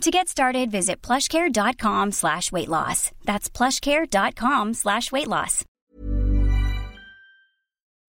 To get started, visit plushcare.com slash weight loss. That's plushcare.com slash weight loss.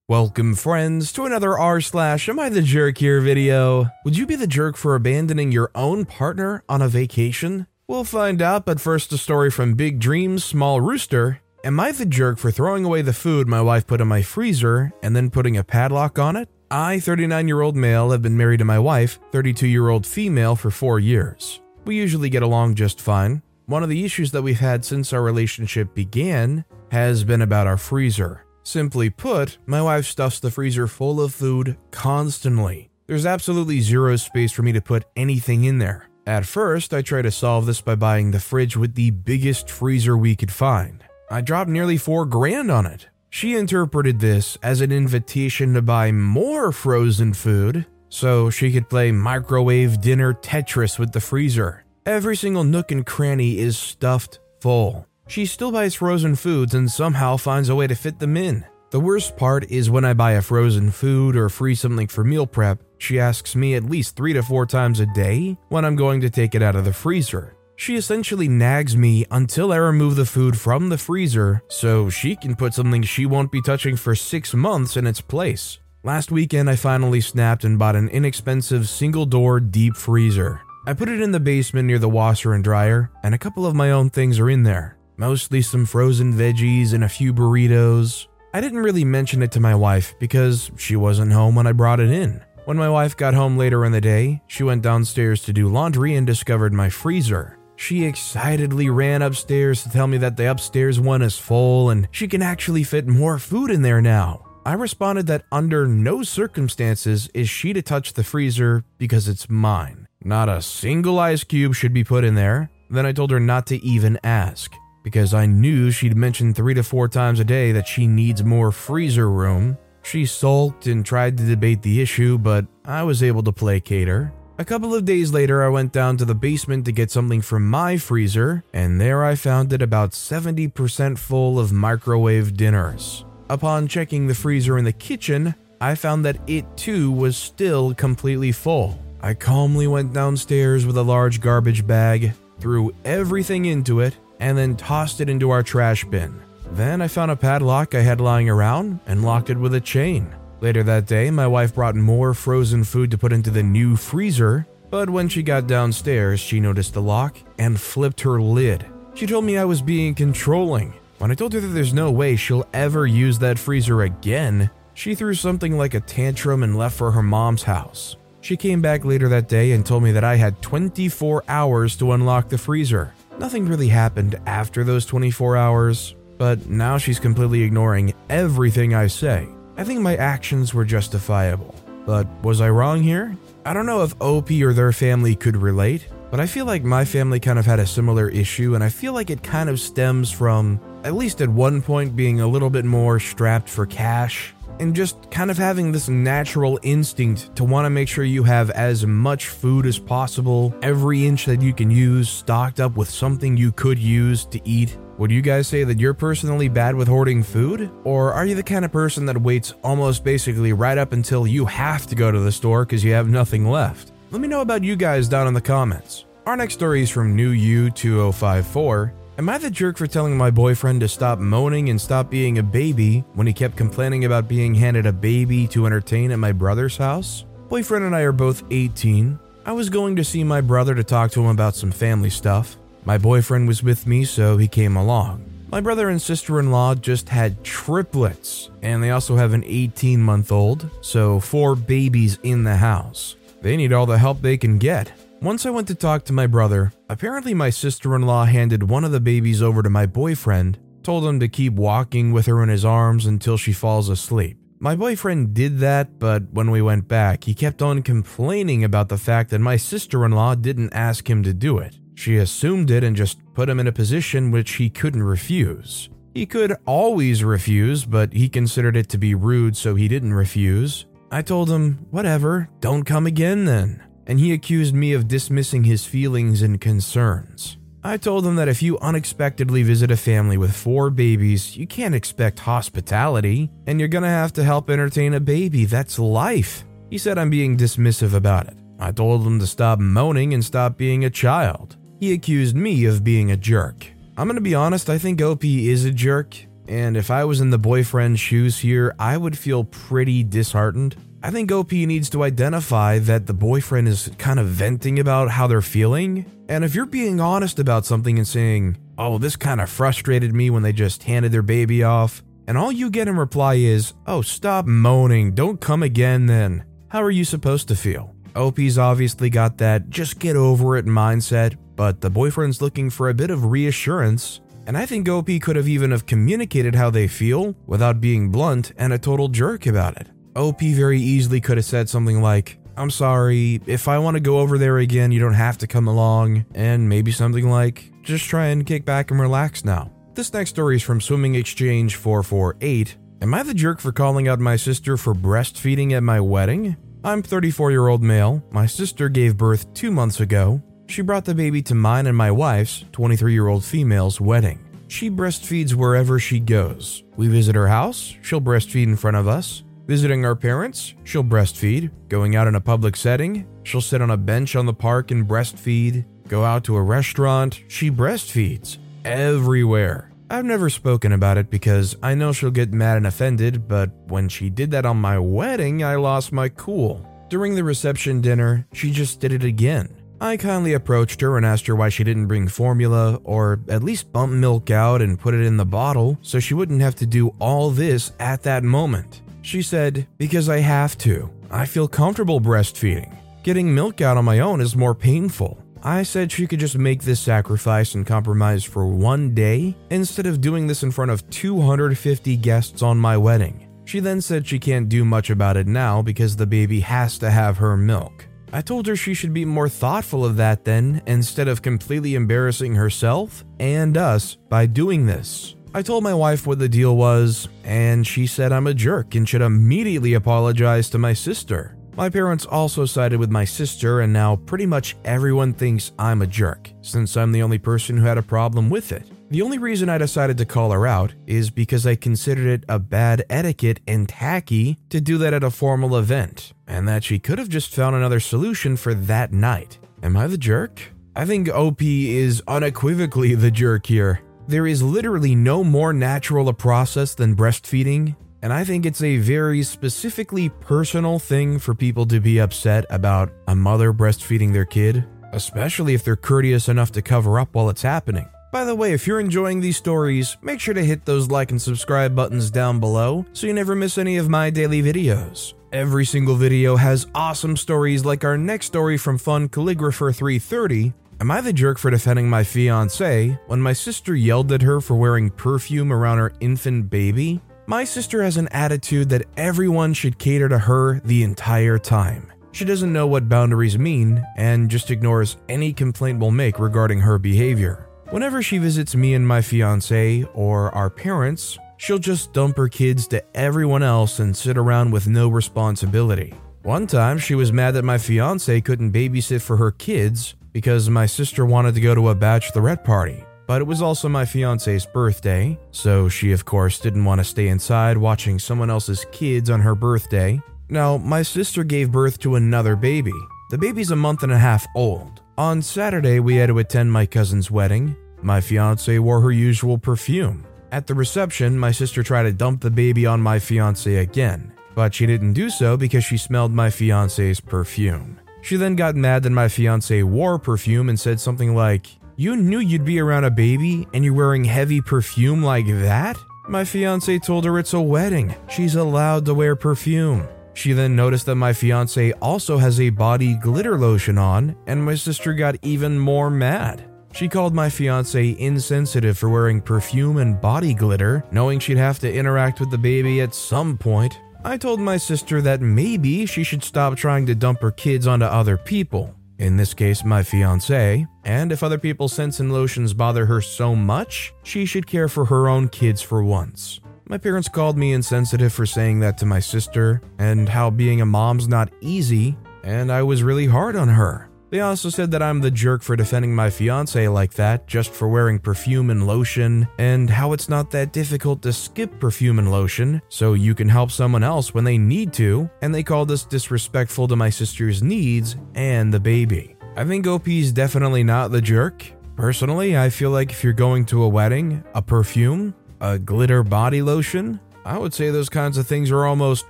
Welcome, friends, to another r slash Am I the Jerk here video. Would you be the jerk for abandoning your own partner on a vacation? We'll find out, but first a story from Big Dreams Small Rooster. Am I the jerk for throwing away the food my wife put in my freezer and then putting a padlock on it? I, 39 year old male, have been married to my wife, 32 year old female, for four years. We usually get along just fine. One of the issues that we've had since our relationship began has been about our freezer. Simply put, my wife stuffs the freezer full of food constantly. There's absolutely zero space for me to put anything in there. At first, I tried to solve this by buying the fridge with the biggest freezer we could find. I dropped nearly four grand on it. She interpreted this as an invitation to buy more frozen food so she could play microwave dinner Tetris with the freezer. Every single nook and cranny is stuffed full. She still buys frozen foods and somehow finds a way to fit them in. The worst part is when I buy a frozen food or freeze something for meal prep, she asks me at least three to four times a day when I'm going to take it out of the freezer. She essentially nags me until I remove the food from the freezer so she can put something she won't be touching for six months in its place. Last weekend, I finally snapped and bought an inexpensive single door deep freezer. I put it in the basement near the washer and dryer, and a couple of my own things are in there mostly some frozen veggies and a few burritos. I didn't really mention it to my wife because she wasn't home when I brought it in. When my wife got home later in the day, she went downstairs to do laundry and discovered my freezer. She excitedly ran upstairs to tell me that the upstairs one is full and she can actually fit more food in there now. I responded that under no circumstances is she to touch the freezer because it's mine. Not a single ice cube should be put in there. Then I told her not to even ask because I knew she'd mentioned three to four times a day that she needs more freezer room. She sulked and tried to debate the issue, but I was able to placate her. A couple of days later, I went down to the basement to get something from my freezer, and there I found it about 70% full of microwave dinners. Upon checking the freezer in the kitchen, I found that it too was still completely full. I calmly went downstairs with a large garbage bag, threw everything into it, and then tossed it into our trash bin. Then I found a padlock I had lying around and locked it with a chain. Later that day, my wife brought more frozen food to put into the new freezer, but when she got downstairs, she noticed the lock and flipped her lid. She told me I was being controlling. When I told her that there's no way she'll ever use that freezer again, she threw something like a tantrum and left for her mom's house. She came back later that day and told me that I had 24 hours to unlock the freezer. Nothing really happened after those 24 hours, but now she's completely ignoring everything I say. I think my actions were justifiable. But was I wrong here? I don't know if OP or their family could relate, but I feel like my family kind of had a similar issue, and I feel like it kind of stems from, at least at one point, being a little bit more strapped for cash and just kind of having this natural instinct to want to make sure you have as much food as possible, every inch that you can use, stocked up with something you could use to eat. Would you guys say that you're personally bad with hoarding food? Or are you the kind of person that waits almost basically right up until you have to go to the store because you have nothing left? Let me know about you guys down in the comments. Our next story is from New U2054 Am I the jerk for telling my boyfriend to stop moaning and stop being a baby when he kept complaining about being handed a baby to entertain at my brother's house? Boyfriend and I are both 18. I was going to see my brother to talk to him about some family stuff. My boyfriend was with me, so he came along. My brother and sister in law just had triplets, and they also have an 18 month old, so four babies in the house. They need all the help they can get. Once I went to talk to my brother, apparently my sister in law handed one of the babies over to my boyfriend, told him to keep walking with her in his arms until she falls asleep. My boyfriend did that, but when we went back, he kept on complaining about the fact that my sister in law didn't ask him to do it. She assumed it and just put him in a position which he couldn't refuse. He could always refuse, but he considered it to be rude, so he didn't refuse. I told him, whatever, don't come again then. And he accused me of dismissing his feelings and concerns. I told him that if you unexpectedly visit a family with four babies, you can't expect hospitality, and you're gonna have to help entertain a baby. That's life. He said I'm being dismissive about it. I told him to stop moaning and stop being a child. He accused me of being a jerk. I'm gonna be honest, I think OP is a jerk, and if I was in the boyfriend's shoes here, I would feel pretty disheartened. I think OP needs to identify that the boyfriend is kind of venting about how they're feeling. And if you're being honest about something and saying, oh, this kind of frustrated me when they just handed their baby off, and all you get in reply is, oh, stop moaning, don't come again then, how are you supposed to feel? OP's obviously got that just get over it mindset, but the boyfriend's looking for a bit of reassurance. And I think OP could have even have communicated how they feel without being blunt and a total jerk about it. OP very easily could have said something like, I'm sorry, if I want to go over there again, you don't have to come along, and maybe something like, just try and kick back and relax now. This next story is from Swimming Exchange 448. Am I the jerk for calling out my sister for breastfeeding at my wedding? I'm 34 year old male. My sister gave birth two months ago. She brought the baby to mine and my wife's, 23 year old female's, wedding. She breastfeeds wherever she goes. We visit her house, she'll breastfeed in front of us. Visiting our parents, she'll breastfeed. Going out in a public setting, she'll sit on a bench on the park and breastfeed. Go out to a restaurant, she breastfeeds. Everywhere. I've never spoken about it because I know she'll get mad and offended, but when she did that on my wedding, I lost my cool. During the reception dinner, she just did it again. I kindly approached her and asked her why she didn't bring formula or at least bump milk out and put it in the bottle so she wouldn't have to do all this at that moment. She said, Because I have to. I feel comfortable breastfeeding. Getting milk out on my own is more painful. I said she could just make this sacrifice and compromise for one day instead of doing this in front of 250 guests on my wedding. She then said she can't do much about it now because the baby has to have her milk. I told her she should be more thoughtful of that then instead of completely embarrassing herself and us by doing this. I told my wife what the deal was, and she said I'm a jerk and should immediately apologize to my sister. My parents also sided with my sister, and now pretty much everyone thinks I'm a jerk, since I'm the only person who had a problem with it. The only reason I decided to call her out is because I considered it a bad etiquette and tacky to do that at a formal event, and that she could have just found another solution for that night. Am I the jerk? I think OP is unequivocally the jerk here. There is literally no more natural a process than breastfeeding, and I think it's a very specifically personal thing for people to be upset about a mother breastfeeding their kid, especially if they're courteous enough to cover up while it's happening. By the way, if you're enjoying these stories, make sure to hit those like and subscribe buttons down below so you never miss any of my daily videos. Every single video has awesome stories like our next story from Fun Calligrapher 330 Am I the jerk for defending my fiance when my sister yelled at her for wearing perfume around her infant baby? My sister has an attitude that everyone should cater to her the entire time. She doesn't know what boundaries mean and just ignores any complaint we'll make regarding her behavior. Whenever she visits me and my fiance or our parents, she'll just dump her kids to everyone else and sit around with no responsibility. One time, she was mad that my fiance couldn't babysit for her kids because my sister wanted to go to a bachelorette party. But it was also my fiance's birthday, so she, of course, didn't want to stay inside watching someone else's kids on her birthday. Now, my sister gave birth to another baby. The baby's a month and a half old. On Saturday, we had to attend my cousin's wedding. My fiance wore her usual perfume. At the reception, my sister tried to dump the baby on my fiance again, but she didn't do so because she smelled my fiance's perfume. She then got mad that my fiance wore perfume and said something like, You knew you'd be around a baby and you're wearing heavy perfume like that? My fiance told her it's a wedding. She's allowed to wear perfume. She then noticed that my fiance also has a body glitter lotion on, and my sister got even more mad. She called my fiance insensitive for wearing perfume and body glitter, knowing she'd have to interact with the baby at some point. I told my sister that maybe she should stop trying to dump her kids onto other people. in this case my fiance, and if other people's scents and lotions bother her so much, she should care for her own kids for once. My parents called me insensitive for saying that to my sister, and how being a mom's not easy, and I was really hard on her. They also said that I'm the jerk for defending my fiance like that just for wearing perfume and lotion, and how it's not that difficult to skip perfume and lotion so you can help someone else when they need to, and they called us disrespectful to my sister's needs and the baby. I think OP's definitely not the jerk. Personally, I feel like if you're going to a wedding, a perfume, a glitter body lotion, I would say those kinds of things are almost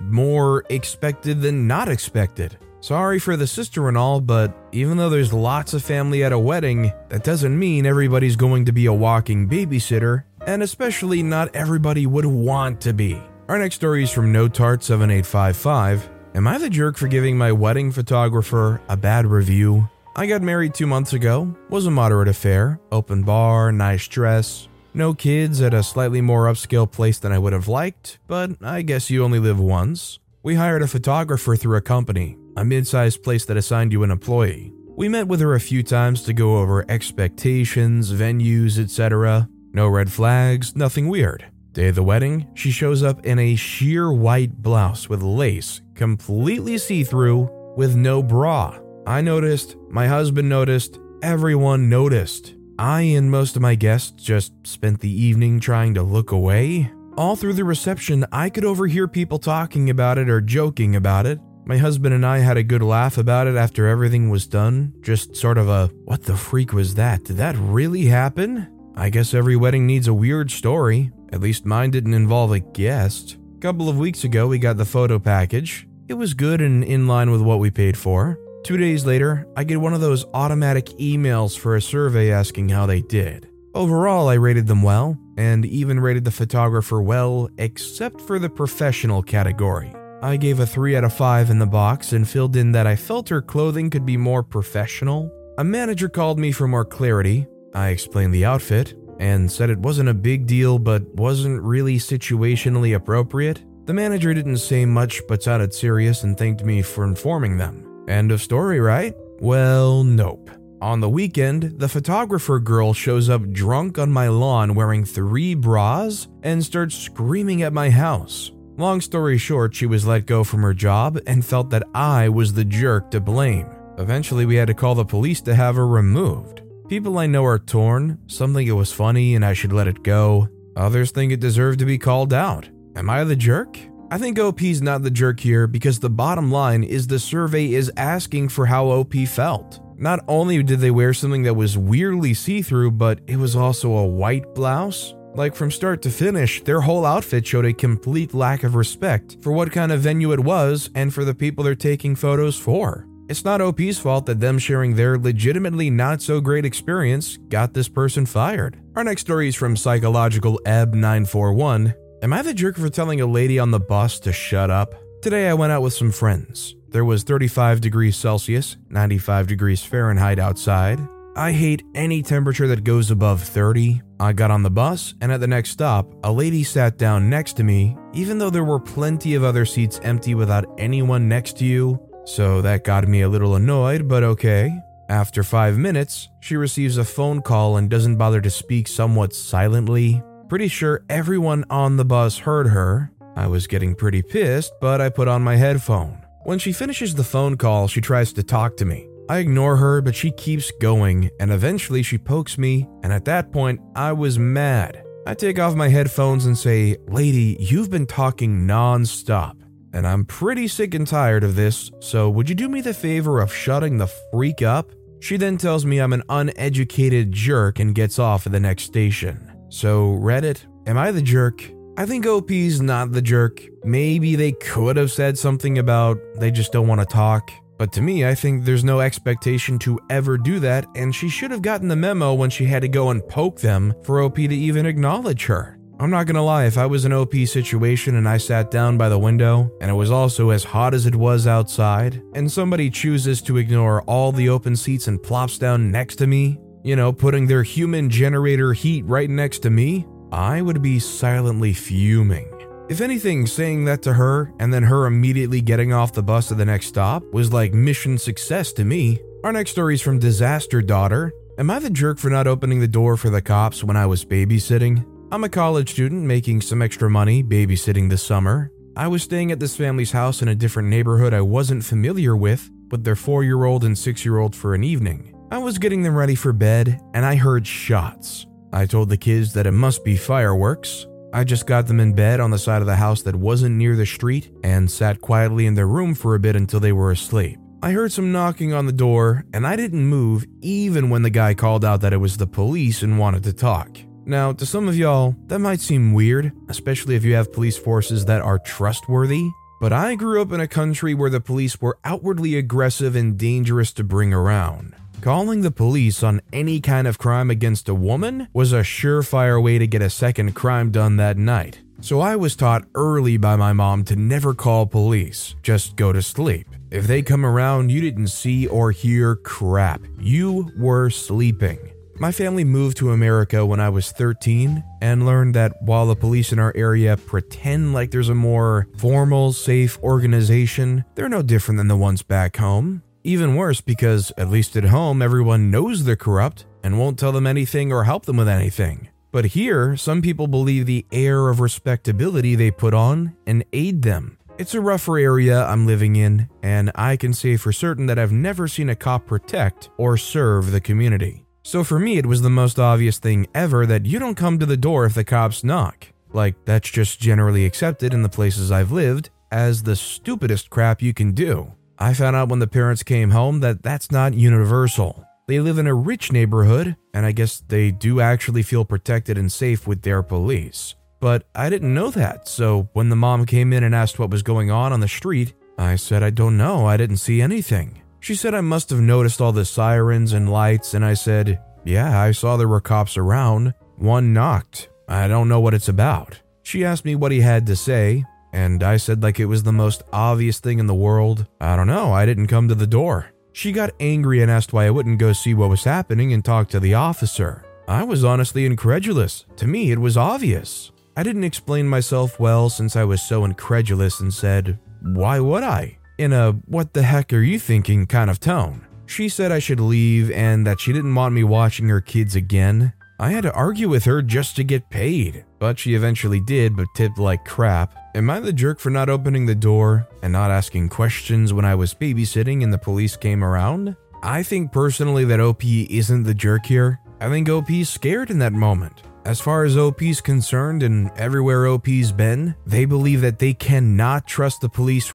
more expected than not expected. Sorry for the sister and all, but even though there's lots of family at a wedding, that doesn't mean everybody's going to be a walking babysitter, and especially not everybody would want to be. Our next story is from NoTart7855. Am I the jerk for giving my wedding photographer a bad review? I got married two months ago, was a moderate affair, open bar, nice dress, no kids at a slightly more upscale place than I would have liked, but I guess you only live once. We hired a photographer through a company, a mid sized place that assigned you an employee. We met with her a few times to go over expectations, venues, etc. No red flags, nothing weird. Day of the wedding, she shows up in a sheer white blouse with lace, completely see through, with no bra. I noticed, my husband noticed, everyone noticed. I and most of my guests just spent the evening trying to look away. All through the reception, I could overhear people talking about it or joking about it, my husband and I had a good laugh about it after everything was done. Just sort of a, what the freak was that? Did that really happen? I guess every wedding needs a weird story. At least mine didn't involve a guest. A couple of weeks ago, we got the photo package. It was good and in line with what we paid for. Two days later, I get one of those automatic emails for a survey asking how they did. Overall, I rated them well, and even rated the photographer well, except for the professional category. I gave a 3 out of 5 in the box and filled in that I felt her clothing could be more professional. A manager called me for more clarity. I explained the outfit and said it wasn't a big deal but wasn't really situationally appropriate. The manager didn't say much but sounded serious and thanked me for informing them. End of story, right? Well, nope. On the weekend, the photographer girl shows up drunk on my lawn wearing three bras and starts screaming at my house. Long story short, she was let go from her job and felt that I was the jerk to blame. Eventually, we had to call the police to have her removed. People I know are torn. Some think it was funny and I should let it go. Others think it deserved to be called out. Am I the jerk? I think OP's not the jerk here because the bottom line is the survey is asking for how OP felt. Not only did they wear something that was weirdly see through, but it was also a white blouse. Like from start to finish, their whole outfit showed a complete lack of respect for what kind of venue it was and for the people they're taking photos for. It's not OP's fault that them sharing their legitimately not so great experience got this person fired. Our next story is from Psychological Ebb 941. Am I the jerk for telling a lady on the bus to shut up? Today I went out with some friends. There was 35 degrees Celsius, 95 degrees Fahrenheit outside. I hate any temperature that goes above 30. I got on the bus, and at the next stop, a lady sat down next to me, even though there were plenty of other seats empty without anyone next to you. So that got me a little annoyed, but okay. After five minutes, she receives a phone call and doesn't bother to speak somewhat silently. Pretty sure everyone on the bus heard her. I was getting pretty pissed, but I put on my headphone. When she finishes the phone call, she tries to talk to me. I ignore her, but she keeps going, and eventually she pokes me, and at that point, I was mad. I take off my headphones and say, Lady, you've been talking non stop, and I'm pretty sick and tired of this, so would you do me the favor of shutting the freak up? She then tells me I'm an uneducated jerk and gets off at the next station. So, Reddit, am I the jerk? I think OP's not the jerk. Maybe they could have said something about they just don't want to talk. But to me, I think there's no expectation to ever do that, and she should have gotten the memo when she had to go and poke them for OP to even acknowledge her. I'm not gonna lie, if I was in OP situation and I sat down by the window, and it was also as hot as it was outside, and somebody chooses to ignore all the open seats and plops down next to me, you know, putting their human generator heat right next to me, I would be silently fuming. If anything, saying that to her and then her immediately getting off the bus at the next stop was like mission success to me. Our next story is from Disaster Daughter. Am I the jerk for not opening the door for the cops when I was babysitting? I'm a college student making some extra money babysitting this summer. I was staying at this family's house in a different neighborhood I wasn't familiar with with their four year old and six year old for an evening. I was getting them ready for bed and I heard shots. I told the kids that it must be fireworks. I just got them in bed on the side of the house that wasn't near the street and sat quietly in their room for a bit until they were asleep. I heard some knocking on the door and I didn't move even when the guy called out that it was the police and wanted to talk. Now, to some of y'all, that might seem weird, especially if you have police forces that are trustworthy, but I grew up in a country where the police were outwardly aggressive and dangerous to bring around. Calling the police on any kind of crime against a woman was a surefire way to get a second crime done that night. So I was taught early by my mom to never call police, just go to sleep. If they come around, you didn't see or hear crap. You were sleeping. My family moved to America when I was 13 and learned that while the police in our area pretend like there's a more formal, safe organization, they're no different than the ones back home. Even worse because, at least at home, everyone knows they're corrupt and won't tell them anything or help them with anything. But here, some people believe the air of respectability they put on and aid them. It's a rougher area I'm living in, and I can say for certain that I've never seen a cop protect or serve the community. So for me, it was the most obvious thing ever that you don't come to the door if the cops knock. Like, that's just generally accepted in the places I've lived as the stupidest crap you can do. I found out when the parents came home that that's not universal. They live in a rich neighborhood, and I guess they do actually feel protected and safe with their police. But I didn't know that, so when the mom came in and asked what was going on on the street, I said I don't know, I didn't see anything. She said I must have noticed all the sirens and lights, and I said, Yeah, I saw there were cops around. One knocked. I don't know what it's about. She asked me what he had to say, and I said, like it was the most obvious thing in the world. I don't know, I didn't come to the door. She got angry and asked why I wouldn't go see what was happening and talk to the officer. I was honestly incredulous. To me, it was obvious. I didn't explain myself well since I was so incredulous and said, Why would I? in a what the heck are you thinking kind of tone. She said I should leave and that she didn't want me watching her kids again. I had to argue with her just to get paid, but she eventually did, but tipped like crap. Am I the jerk for not opening the door and not asking questions when I was babysitting and the police came around? I think personally that OP isn't the jerk here. I think OP's scared in that moment. As far as OP's concerned and everywhere OP's been, they believe that they cannot trust the police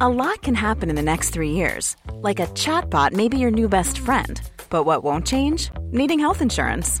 a lot can happen in the next three years. Like a chatbot may be your new best friend. But what won't change? Needing health insurance.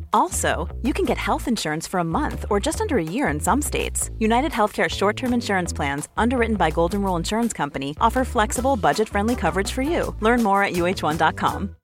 Also, you can get health insurance for a month or just under a year in some states. United Healthcare short term insurance plans, underwritten by Golden Rule Insurance Company, offer flexible, budget friendly coverage for you. Learn more at uh1.com.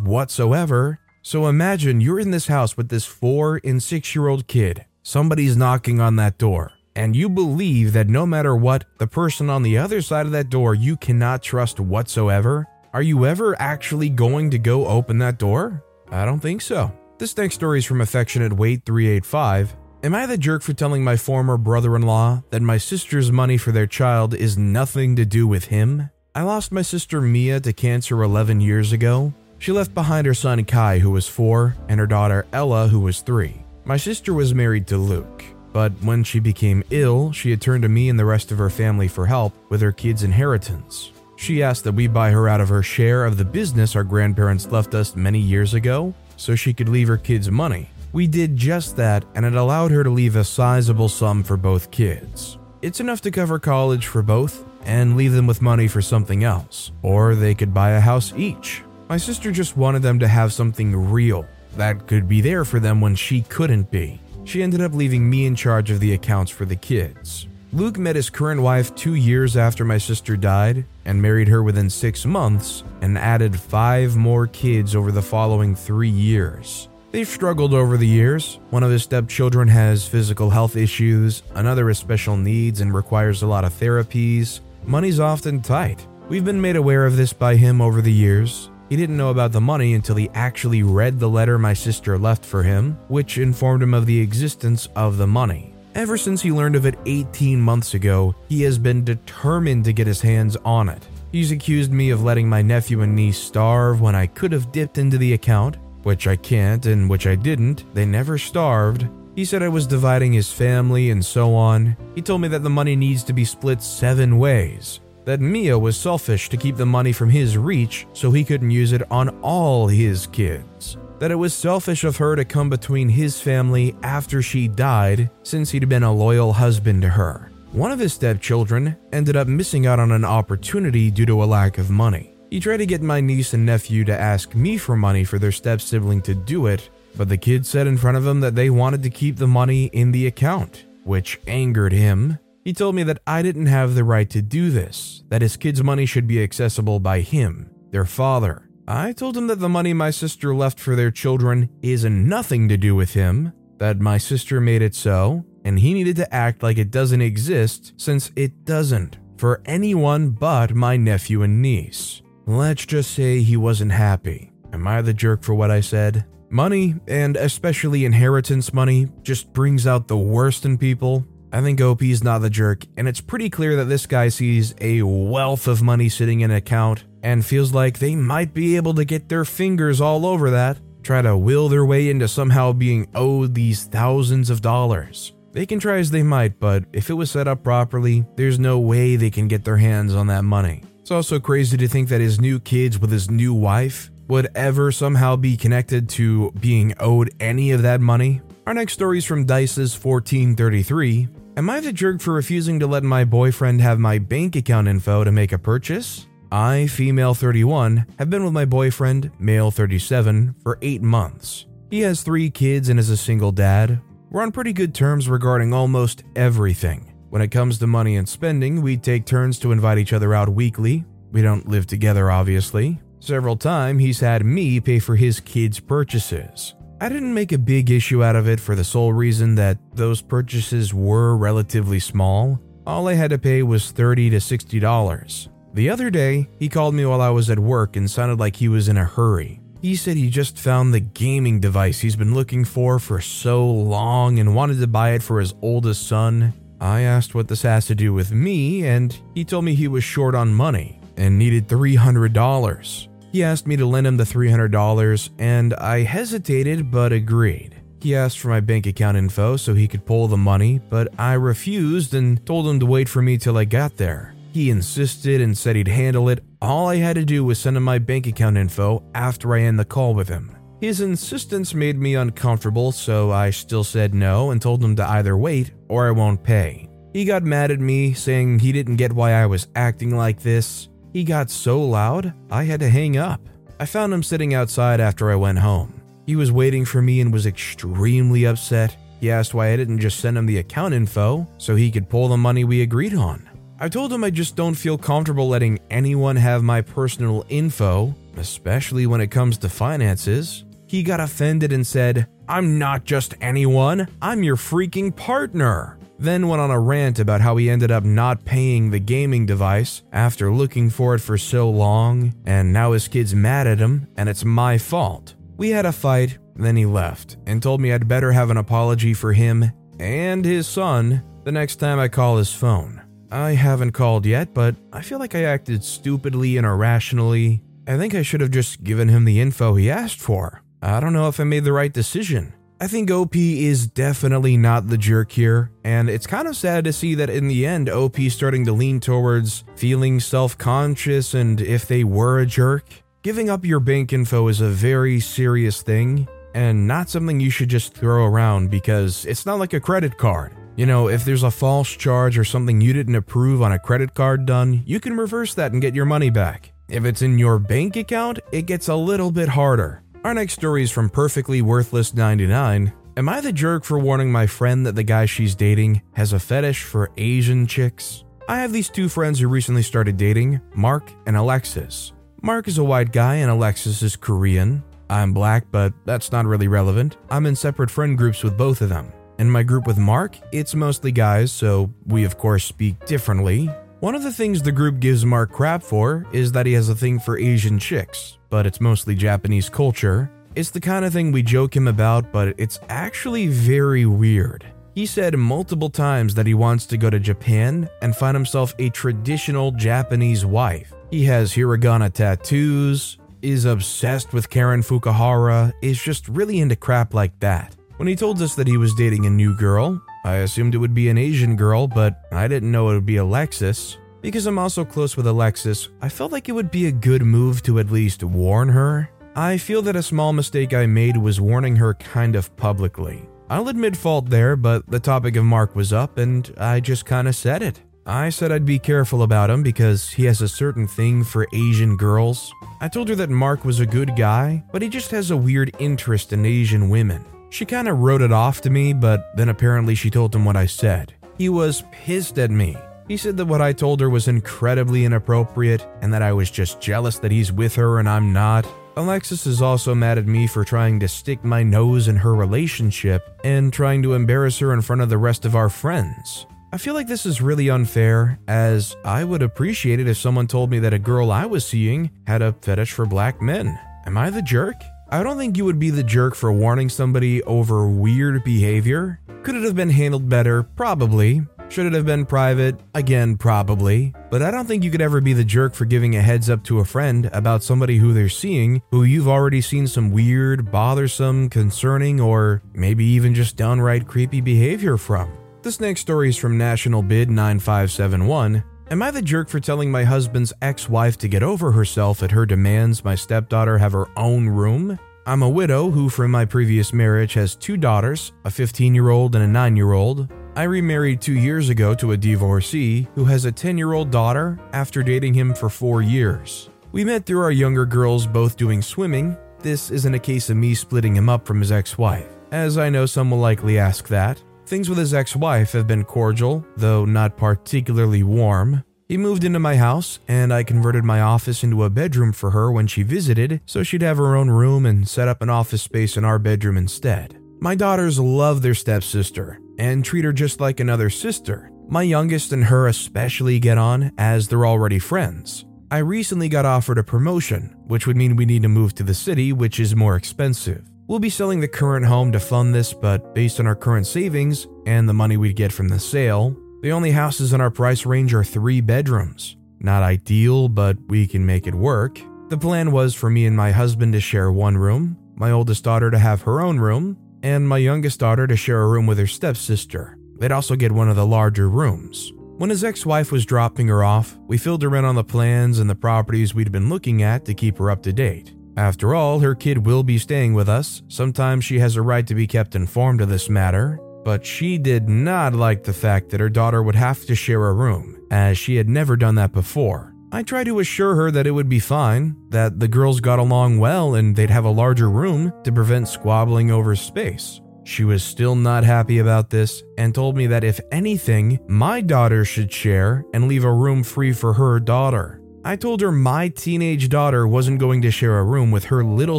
Whatsoever. So imagine you're in this house with this four and six year old kid. Somebody's knocking on that door. And you believe that no matter what, the person on the other side of that door you cannot trust whatsoever are you ever actually going to go open that door? I don't think so. This next story is from Affectionate Wait 385. Am I the jerk for telling my former brother in law that my sister's money for their child is nothing to do with him? I lost my sister Mia to cancer 11 years ago. She left behind her son Kai, who was four, and her daughter Ella, who was three. My sister was married to Luke, but when she became ill, she had turned to me and the rest of her family for help with her kids' inheritance. She asked that we buy her out of her share of the business our grandparents left us many years ago so she could leave her kids money. We did just that, and it allowed her to leave a sizable sum for both kids. It's enough to cover college for both and leave them with money for something else, or they could buy a house each. My sister just wanted them to have something real that could be there for them when she couldn't be. She ended up leaving me in charge of the accounts for the kids. Luke met his current wife two years after my sister died, and married her within six months and added five more kids over the following three years. They've struggled over the years. One of his stepchildren has physical health issues, another has special needs and requires a lot of therapies. Money's often tight. We've been made aware of this by him over the years. He didn't know about the money until he actually read the letter my sister left for him, which informed him of the existence of the money. Ever since he learned of it 18 months ago, he has been determined to get his hands on it. He's accused me of letting my nephew and niece starve when I could have dipped into the account, which I can't and which I didn't. They never starved. He said I was dividing his family and so on. He told me that the money needs to be split seven ways. That Mia was selfish to keep the money from his reach so he couldn't use it on all his kids that it was selfish of her to come between his family after she died, since he'd been a loyal husband to her. One of his stepchildren ended up missing out on an opportunity due to a lack of money. He tried to get my niece and nephew to ask me for money for their step sibling to do it, but the kids said in front of him that they wanted to keep the money in the account, which angered him. He told me that I didn't have the right to do this, that his kids' money should be accessible by him, their father, I told him that the money my sister left for their children is nothing to do with him, that my sister made it so, and he needed to act like it doesn't exist since it doesn't for anyone but my nephew and niece. Let's just say he wasn't happy. Am I the jerk for what I said? Money, and especially inheritance money, just brings out the worst in people. I think OP's not the jerk, and it's pretty clear that this guy sees a wealth of money sitting in an account and feels like they might be able to get their fingers all over that, try to will their way into somehow being owed these thousands of dollars. They can try as they might, but if it was set up properly, there's no way they can get their hands on that money. It's also crazy to think that his new kids with his new wife would ever somehow be connected to being owed any of that money. Our next story is from Dice's 1433. Am I the jerk for refusing to let my boyfriend have my bank account info to make a purchase? I, female 31, have been with my boyfriend, male 37, for 8 months. He has 3 kids and is a single dad. We're on pretty good terms regarding almost everything. When it comes to money and spending, we take turns to invite each other out weekly. We don't live together, obviously. Several times, he's had me pay for his kids' purchases. I didn't make a big issue out of it for the sole reason that those purchases were relatively small. All I had to pay was 30 to $60. The other day, he called me while I was at work and sounded like he was in a hurry. He said he just found the gaming device he's been looking for for so long and wanted to buy it for his oldest son. I asked what this has to do with me, and he told me he was short on money and needed $300. He asked me to lend him the $300, and I hesitated but agreed. He asked for my bank account info so he could pull the money, but I refused and told him to wait for me till I got there. He insisted and said he'd handle it. All I had to do was send him my bank account info after I end the call with him. His insistence made me uncomfortable, so I still said no and told him to either wait or I won't pay. He got mad at me, saying he didn't get why I was acting like this. He got so loud, I had to hang up. I found him sitting outside after I went home. He was waiting for me and was extremely upset. He asked why I didn't just send him the account info so he could pull the money we agreed on. I told him I just don't feel comfortable letting anyone have my personal info, especially when it comes to finances. He got offended and said, I'm not just anyone, I'm your freaking partner. Then went on a rant about how he ended up not paying the gaming device after looking for it for so long, and now his kid's mad at him, and it's my fault. We had a fight, then he left, and told me I'd better have an apology for him and his son the next time I call his phone. I haven't called yet, but I feel like I acted stupidly and irrationally. I think I should have just given him the info he asked for. I don't know if I made the right decision. I think OP is definitely not the jerk here, and it's kind of sad to see that in the end, OP starting to lean towards feeling self conscious and if they were a jerk. Giving up your bank info is a very serious thing, and not something you should just throw around because it's not like a credit card. You know, if there's a false charge or something you didn't approve on a credit card done, you can reverse that and get your money back. If it's in your bank account, it gets a little bit harder. Our next story is from Perfectly Worthless 99. Am I the jerk for warning my friend that the guy she's dating has a fetish for Asian chicks? I have these two friends who recently started dating, Mark and Alexis. Mark is a white guy and Alexis is Korean. I'm black, but that's not really relevant. I'm in separate friend groups with both of them. In my group with Mark, it's mostly guys, so we of course speak differently. One of the things the group gives Mark crap for is that he has a thing for Asian chicks, but it's mostly Japanese culture. It's the kind of thing we joke him about, but it's actually very weird. He said multiple times that he wants to go to Japan and find himself a traditional Japanese wife. He has hiragana tattoos, is obsessed with Karen Fukuhara, is just really into crap like that. When he told us that he was dating a new girl, I assumed it would be an Asian girl, but I didn't know it would be Alexis. Because I'm also close with Alexis, I felt like it would be a good move to at least warn her. I feel that a small mistake I made was warning her kind of publicly. I'll admit fault there, but the topic of Mark was up and I just kinda said it. I said I'd be careful about him because he has a certain thing for Asian girls. I told her that Mark was a good guy, but he just has a weird interest in Asian women. She kinda wrote it off to me, but then apparently she told him what I said. He was pissed at me. He said that what I told her was incredibly inappropriate and that I was just jealous that he's with her and I'm not. Alexis is also mad at me for trying to stick my nose in her relationship and trying to embarrass her in front of the rest of our friends. I feel like this is really unfair, as I would appreciate it if someone told me that a girl I was seeing had a fetish for black men. Am I the jerk? I don't think you would be the jerk for warning somebody over weird behavior. Could it have been handled better? Probably. Should it have been private? Again, probably. But I don't think you could ever be the jerk for giving a heads up to a friend about somebody who they're seeing who you've already seen some weird, bothersome, concerning, or maybe even just downright creepy behavior from. This next story is from National Bid 9571. Am I the jerk for telling my husband's ex wife to get over herself at her demands my stepdaughter have her own room? I'm a widow who, from my previous marriage, has two daughters, a 15 year old and a 9 year old. I remarried two years ago to a divorcee who has a 10 year old daughter after dating him for four years. We met through our younger girls both doing swimming. This isn't a case of me splitting him up from his ex wife, as I know some will likely ask that. Things with his ex wife have been cordial, though not particularly warm. He moved into my house, and I converted my office into a bedroom for her when she visited, so she'd have her own room and set up an office space in our bedroom instead. My daughters love their stepsister, and treat her just like another sister. My youngest and her especially get on, as they're already friends. I recently got offered a promotion, which would mean we need to move to the city, which is more expensive. We'll be selling the current home to fund this, but based on our current savings and the money we'd get from the sale, the only houses in our price range are three bedrooms. Not ideal, but we can make it work. The plan was for me and my husband to share one room, my oldest daughter to have her own room, and my youngest daughter to share a room with her stepsister. They'd also get one of the larger rooms. When his ex wife was dropping her off, we filled her in on the plans and the properties we'd been looking at to keep her up to date. After all, her kid will be staying with us. Sometimes she has a right to be kept informed of this matter, but she did not like the fact that her daughter would have to share a room, as she had never done that before. I tried to assure her that it would be fine, that the girls got along well and they'd have a larger room to prevent squabbling over space. She was still not happy about this and told me that if anything, my daughter should share and leave a room free for her daughter. I told her my teenage daughter wasn't going to share a room with her little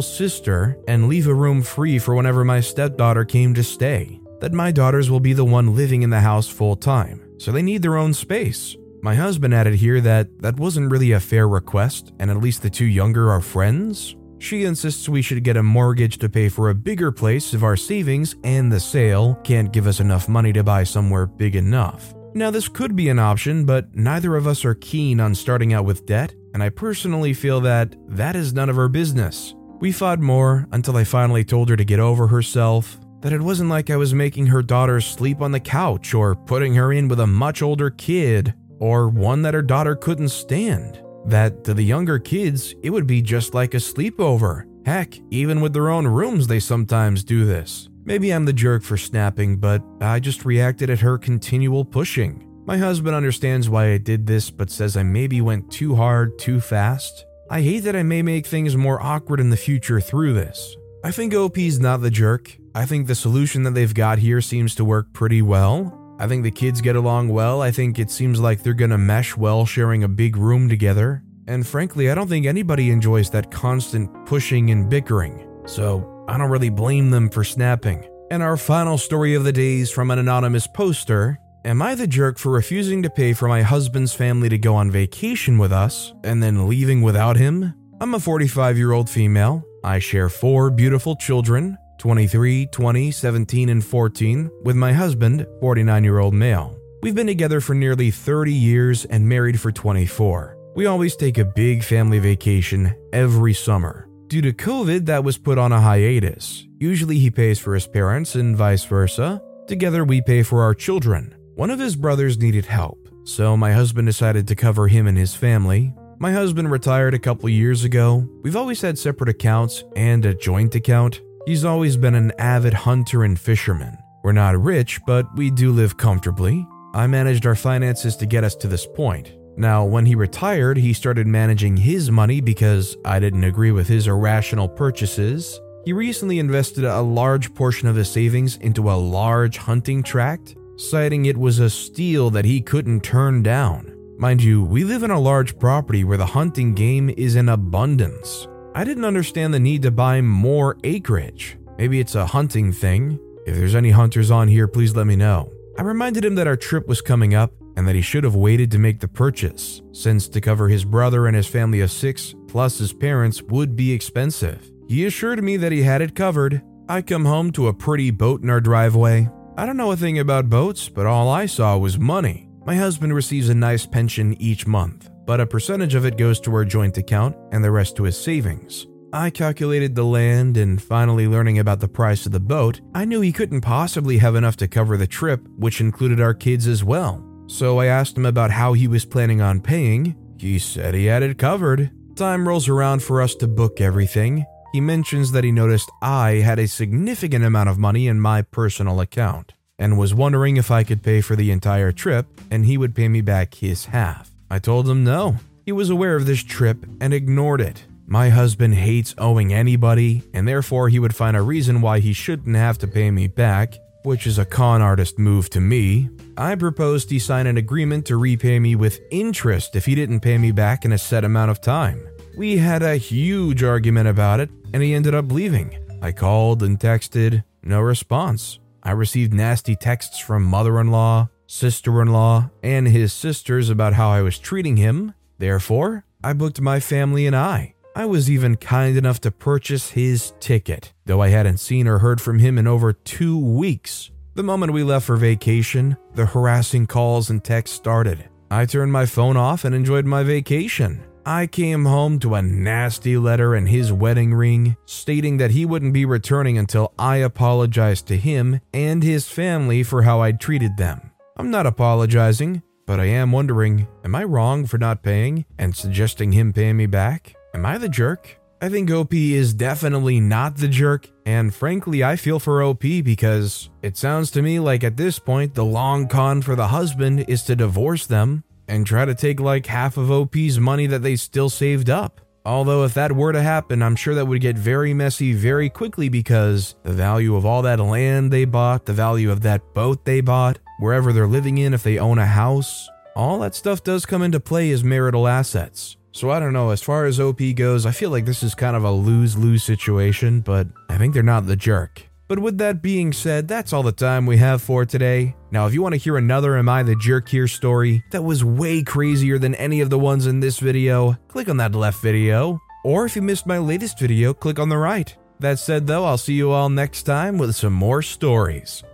sister and leave a room free for whenever my stepdaughter came to stay. That my daughters will be the one living in the house full time, so they need their own space. My husband added here that that wasn't really a fair request, and at least the two younger are friends. She insists we should get a mortgage to pay for a bigger place if our savings and the sale can't give us enough money to buy somewhere big enough. Now, this could be an option, but neither of us are keen on starting out with debt, and I personally feel that that is none of our business. We fought more until I finally told her to get over herself, that it wasn't like I was making her daughter sleep on the couch or putting her in with a much older kid or one that her daughter couldn't stand. That to the younger kids, it would be just like a sleepover. Heck, even with their own rooms, they sometimes do this. Maybe I'm the jerk for snapping, but I just reacted at her continual pushing. My husband understands why I did this, but says I maybe went too hard too fast. I hate that I may make things more awkward in the future through this. I think OP's not the jerk. I think the solution that they've got here seems to work pretty well. I think the kids get along well. I think it seems like they're gonna mesh well sharing a big room together. And frankly, I don't think anybody enjoys that constant pushing and bickering. So I don't really blame them for snapping. And our final story of the day is from an anonymous poster. Am I the jerk for refusing to pay for my husband's family to go on vacation with us and then leaving without him? I'm a 45 year old female. I share four beautiful children 23, 20, 17, and 14 with my husband, 49 year old male. We've been together for nearly 30 years and married for 24. We always take a big family vacation every summer. Due to COVID, that was put on a hiatus. Usually he pays for his parents and vice versa. Together, we pay for our children. One of his brothers needed help, so my husband decided to cover him and his family. My husband retired a couple years ago. We've always had separate accounts and a joint account. He's always been an avid hunter and fisherman. We're not rich, but we do live comfortably. I managed our finances to get us to this point. Now, when he retired, he started managing his money because I didn't agree with his irrational purchases. He recently invested a large portion of his savings into a large hunting tract, citing it was a steal that he couldn't turn down. Mind you, we live in a large property where the hunting game is in abundance. I didn't understand the need to buy more acreage. Maybe it's a hunting thing. If there's any hunters on here, please let me know. I reminded him that our trip was coming up and that he should have waited to make the purchase, since to cover his brother and his family of six, plus his parents, would be expensive. He assured me that he had it covered. I come home to a pretty boat in our driveway. I don't know a thing about boats, but all I saw was money. My husband receives a nice pension each month, but a percentage of it goes to our joint account and the rest to his savings. I calculated the land and finally learning about the price of the boat, I knew he couldn't possibly have enough to cover the trip, which included our kids as well. So I asked him about how he was planning on paying. He said he had it covered. Time rolls around for us to book everything. He mentions that he noticed I had a significant amount of money in my personal account and was wondering if I could pay for the entire trip and he would pay me back his half. I told him no. He was aware of this trip and ignored it. My husband hates owing anybody, and therefore he would find a reason why he shouldn't have to pay me back, which is a con artist move to me. I proposed he sign an agreement to repay me with interest if he didn't pay me back in a set amount of time. We had a huge argument about it, and he ended up leaving. I called and texted, no response. I received nasty texts from mother in law, sister in law, and his sisters about how I was treating him. Therefore, I booked my family and I. I was even kind enough to purchase his ticket, though I hadn't seen or heard from him in over two weeks. The moment we left for vacation, the harassing calls and texts started. I turned my phone off and enjoyed my vacation. I came home to a nasty letter and his wedding ring stating that he wouldn't be returning until I apologized to him and his family for how I'd treated them. I'm not apologizing, but I am wondering am I wrong for not paying and suggesting him pay me back? Am I the jerk? I think OP is definitely not the jerk, and frankly, I feel for OP because it sounds to me like at this point, the long con for the husband is to divorce them and try to take like half of OP's money that they still saved up. Although, if that were to happen, I'm sure that would get very messy very quickly because the value of all that land they bought, the value of that boat they bought, wherever they're living in, if they own a house, all that stuff does come into play as marital assets. So I don't know, as far as OP goes, I feel like this is kind of a lose lose situation, but I think they're not the jerk. But with that being said, that's all the time we have for today. Now, if you want to hear another Am I the Jerk Here story that was way crazier than any of the ones in this video, click on that left video. Or if you missed my latest video, click on the right. That said, though, I'll see you all next time with some more stories.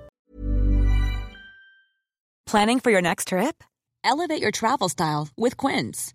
Planning for your next trip? Elevate your travel style with Quince.